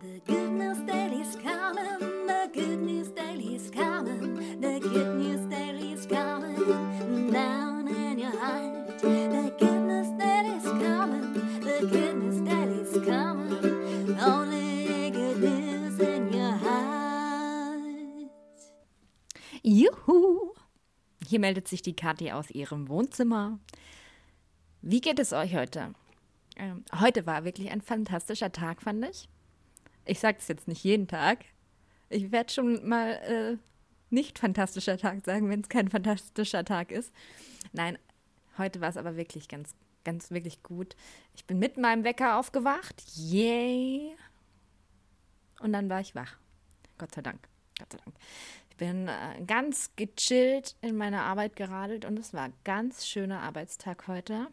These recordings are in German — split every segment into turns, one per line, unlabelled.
The good news daily's coming, the good news daily's coming, the good news daily's coming down in your heart. The good news daily's coming, the good news daily's coming, only good news in your heart.
Juhu! Hier meldet sich die Kathi aus ihrem Wohnzimmer. Wie geht es euch heute? Ähm, heute war wirklich ein fantastischer Tag, fand ich. Ich sage es jetzt nicht jeden Tag. Ich werde schon mal äh, nicht fantastischer Tag sagen, wenn es kein fantastischer Tag ist. Nein, heute war es aber wirklich ganz, ganz, wirklich gut. Ich bin mit meinem Wecker aufgewacht. Yay! Und dann war ich wach. Gott sei Dank. Gott sei Dank. Ich bin äh, ganz gechillt in meine Arbeit geradelt und es war ein ganz schöner Arbeitstag heute.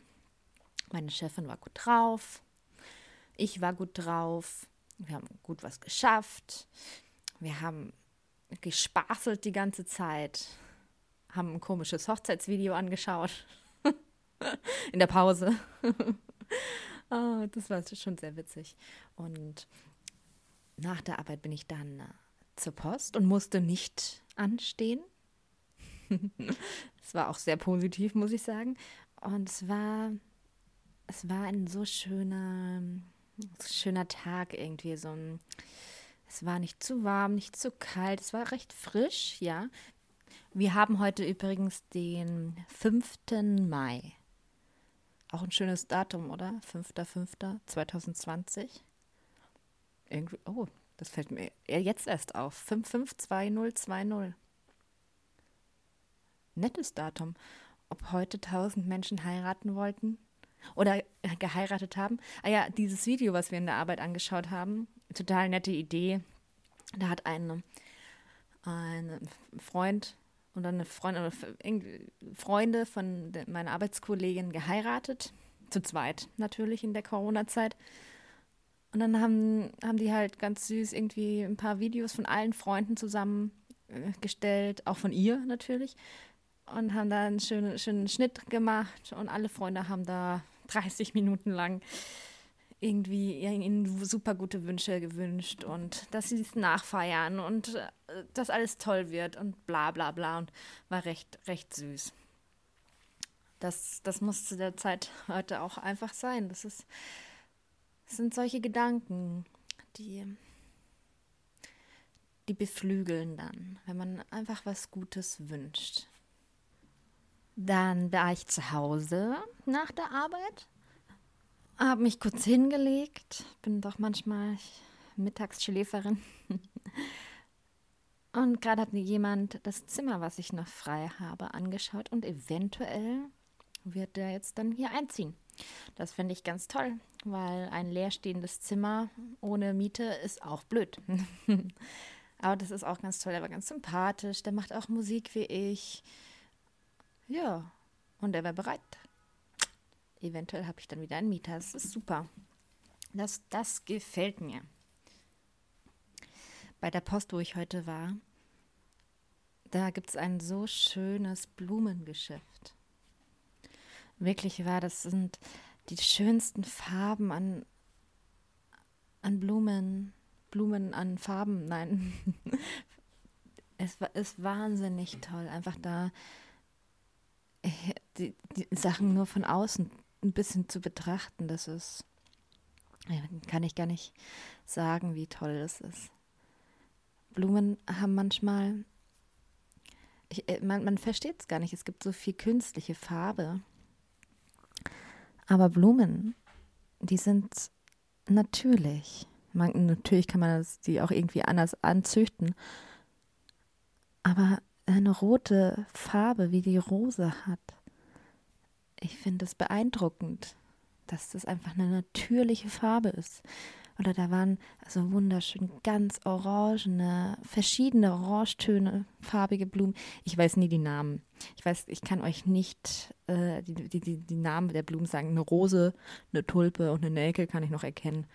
Meine Chefin war gut drauf. Ich war gut drauf. Wir haben gut was geschafft. Wir haben gespaßelt die ganze Zeit. Haben ein komisches Hochzeitsvideo angeschaut. In der Pause. oh, das war schon sehr witzig. Und nach der Arbeit bin ich dann äh, zur Post und musste nicht anstehen. Es war auch sehr positiv, muss ich sagen. Und es war, es war ein so schöner, schöner Tag irgendwie. So ein, es war nicht zu warm, nicht zu kalt, es war recht frisch, ja. Wir haben heute übrigens den 5. Mai. Auch ein schönes Datum, oder? 5.5.2020. Irgendwie, oh, das fällt mir jetzt erst auf. 552020. Nettes Datum. Ob heute 1000 Menschen heiraten wollten? Oder geheiratet haben? Ah ja, dieses Video, was wir in der Arbeit angeschaut haben, total nette Idee. Da hat ein, ein Freund und eine Freundin, Freunde von meiner Arbeitskollegin geheiratet. Zu zweit natürlich in der Corona-Zeit. Und dann haben, haben die halt ganz süß irgendwie ein paar Videos von allen Freunden zusammengestellt, auch von ihr natürlich. Und haben da einen schönen, schönen Schnitt gemacht und alle Freunde haben da 30 Minuten lang irgendwie ihnen super gute Wünsche gewünscht und dass sie es nachfeiern und äh, dass alles toll wird und bla bla bla und war recht, recht süß. Das, das muss zu der Zeit heute auch einfach sein. Das, ist, das sind solche Gedanken, die, die beflügeln dann, wenn man einfach was Gutes wünscht. Dann war ich zu Hause nach der Arbeit, habe mich kurz hingelegt, bin doch manchmal Mittagsschläferin. Und gerade hat mir jemand das Zimmer, was ich noch frei habe, angeschaut und eventuell wird der jetzt dann hier einziehen. Das finde ich ganz toll, weil ein leerstehendes Zimmer ohne Miete ist auch blöd. Aber das ist auch ganz toll. Der war ganz sympathisch, der macht auch Musik wie ich. Ja, und er war bereit. Eventuell habe ich dann wieder einen Mieter. Das ist super. Das, das gefällt mir. Bei der Post, wo ich heute war, da gibt es ein so schönes Blumengeschäft. Wirklich wahr, das sind die schönsten Farben an, an Blumen, Blumen an Farben, nein. es ist wahnsinnig toll, einfach da die, die Sachen nur von außen ein bisschen zu betrachten, das ist, kann ich gar nicht sagen, wie toll das ist. Blumen haben manchmal, ich, äh, man, man versteht es gar nicht, es gibt so viel künstliche Farbe. Aber Blumen, die sind natürlich. Man, natürlich kann man das, die auch irgendwie anders anzüchten. Aber eine rote Farbe, wie die Rose hat. Ich finde es beeindruckend, dass das einfach eine natürliche Farbe ist. Oder da waren so wunderschön ganz orangene, verschiedene Orangetöne, farbige Blumen. Ich weiß nie die Namen. Ich weiß, ich kann euch nicht äh, die, die, die, die Namen der Blumen sagen. Eine Rose, eine Tulpe und eine Nelke kann ich noch erkennen.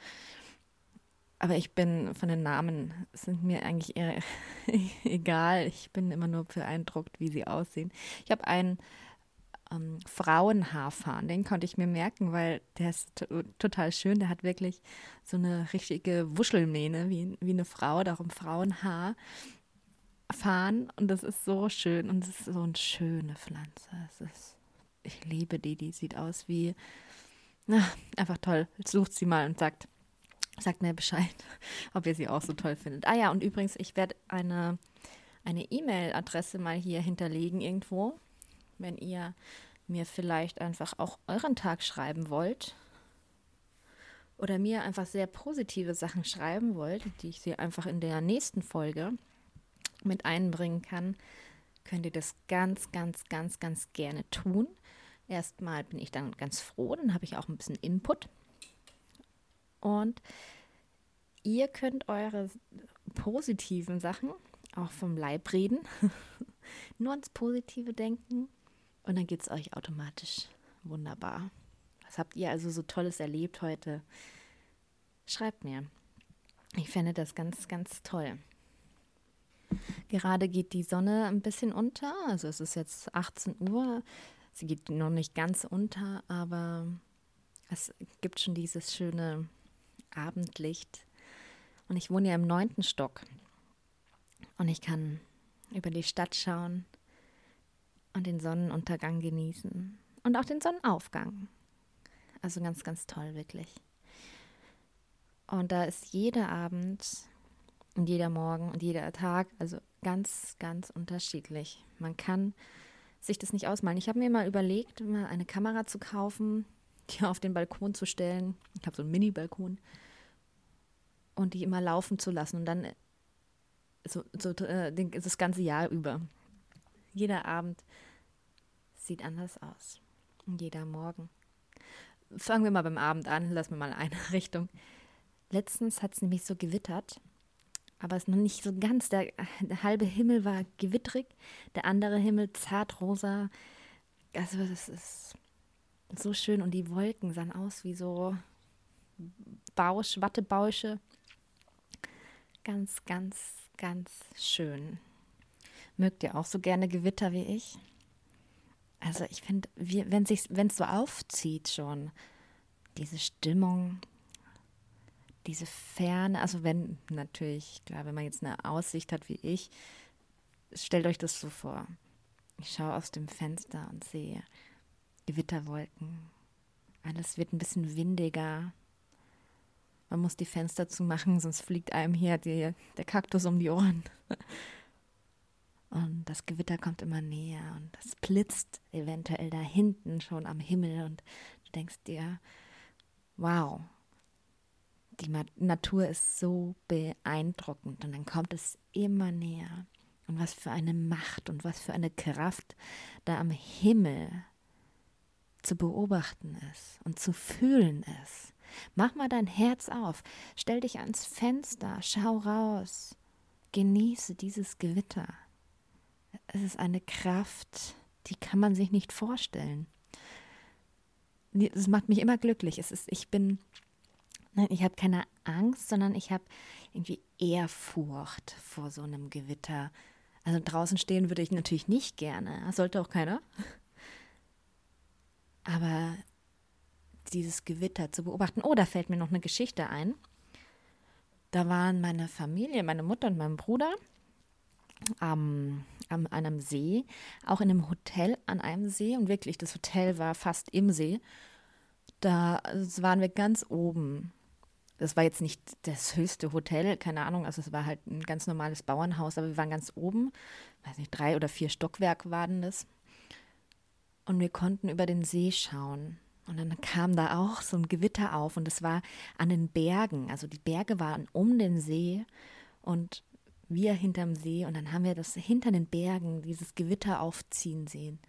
Aber ich bin von den Namen, sind mir eigentlich eher egal. Ich bin immer nur beeindruckt, wie sie aussehen. Ich habe einen ähm, Frauenhaarfahren. Den konnte ich mir merken, weil der ist total schön. Der hat wirklich so eine richtige Wuschelmähne wie, wie eine Frau, darum Frauenhaar fahren. Und das ist so schön und es ist so eine schöne Pflanze. Es ist, ich liebe die, die sieht aus wie, na, einfach toll. Sucht sie mal und sagt, sagt mir Bescheid, ob ihr sie auch so toll findet. Ah ja, und übrigens, ich werde eine eine E-Mail-Adresse mal hier hinterlegen irgendwo, wenn ihr mir vielleicht einfach auch euren Tag schreiben wollt oder mir einfach sehr positive Sachen schreiben wollt, die ich sie einfach in der nächsten Folge mit einbringen kann, könnt ihr das ganz, ganz, ganz, ganz gerne tun. Erstmal bin ich dann ganz froh, dann habe ich auch ein bisschen Input. Und ihr könnt eure positiven Sachen auch vom Leib reden, nur ans Positive denken und dann geht es euch automatisch wunderbar. Was habt ihr also so Tolles erlebt heute? Schreibt mir. Ich fände das ganz, ganz toll. Gerade geht die Sonne ein bisschen unter, also es ist jetzt 18 Uhr. Sie geht noch nicht ganz unter, aber es gibt schon dieses schöne Abendlicht. Und ich wohne ja im neunten Stock. Und ich kann über die Stadt schauen und den Sonnenuntergang genießen und auch den Sonnenaufgang. Also ganz, ganz toll, wirklich. Und da ist jeder Abend und jeder Morgen und jeder Tag, also ganz, ganz unterschiedlich. Man kann sich das nicht ausmalen. Ich habe mir mal überlegt, mal eine Kamera zu kaufen, die auf den Balkon zu stellen. Ich habe so einen Mini-Balkon und die immer laufen zu lassen und dann so, so äh, das ganze Jahr über. Jeder Abend sieht anders aus. Und jeder Morgen. Fangen wir mal beim Abend an, lassen wir mal eine Richtung. Letztens hat es nämlich so gewittert, aber es ist noch nicht so ganz. Der, der halbe Himmel war gewittrig, der andere Himmel zartrosa. Also, das ist so schön und die Wolken sahen aus wie so Bausch, Wattebausche. Ganz, ganz ganz schön. Mögt ihr auch so gerne Gewitter wie ich? Also ich finde, wenn es so aufzieht schon, diese Stimmung, diese Ferne, also wenn natürlich, klar, wenn man jetzt eine Aussicht hat wie ich, stellt euch das so vor. Ich schaue aus dem Fenster und sehe Gewitterwolken. Alles wird ein bisschen windiger. Man muss die Fenster zumachen, sonst fliegt einem hier die, der Kaktus um die Ohren. Und das Gewitter kommt immer näher und das blitzt eventuell da hinten schon am Himmel und du denkst dir, wow, die Natur ist so beeindruckend und dann kommt es immer näher. Und was für eine Macht und was für eine Kraft da am Himmel zu beobachten ist und zu fühlen ist. Mach mal dein Herz auf, stell dich ans Fenster, schau raus, genieße dieses Gewitter. Es ist eine Kraft, die kann man sich nicht vorstellen. Es macht mich immer glücklich. Es ist, ich bin, nein, ich habe keine Angst, sondern ich habe irgendwie Ehrfurcht vor so einem Gewitter. Also draußen stehen würde ich natürlich nicht gerne. Sollte auch keiner. Aber dieses Gewitter zu beobachten. Oh, da fällt mir noch eine Geschichte ein. Da waren meine Familie, meine Mutter und mein Bruder am, an einem See, auch in einem Hotel an einem See. Und wirklich, das Hotel war fast im See. Da waren wir ganz oben. Das war jetzt nicht das höchste Hotel, keine Ahnung, also es war halt ein ganz normales Bauernhaus, aber wir waren ganz oben, weiß nicht, drei oder vier Stockwerke waren das. Und wir konnten über den See schauen. Und dann kam da auch so ein Gewitter auf und es war an den Bergen. Also die Berge waren um den See und wir hinterm See. Und dann haben wir das hinter den Bergen, dieses Gewitter aufziehen sehen.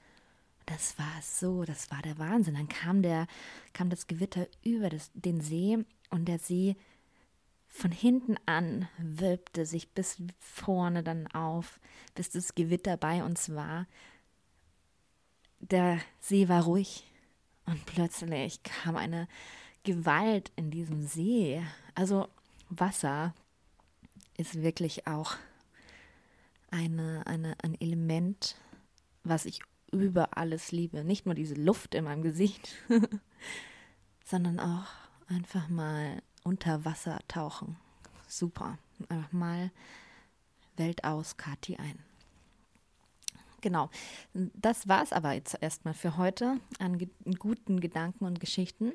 Das war so, das war der Wahnsinn. Dann kam der, kam das Gewitter über das, den See und der See von hinten an wölbte sich bis vorne dann auf, bis das Gewitter bei uns war. Der See war ruhig, und plötzlich kam eine Gewalt in diesem See. Also Wasser ist wirklich auch eine, eine, ein Element, was ich über alles liebe. Nicht nur diese Luft in meinem Gesicht, sondern auch einfach mal unter Wasser tauchen. Super. Einfach mal Welt aus, Kati ein. Genau. Das war es aber jetzt erstmal für heute an ge guten Gedanken und Geschichten.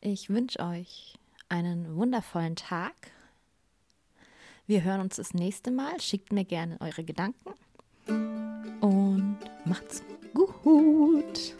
Ich wünsche euch einen wundervollen Tag. Wir hören uns das nächste Mal. Schickt mir gerne eure Gedanken und macht's gut.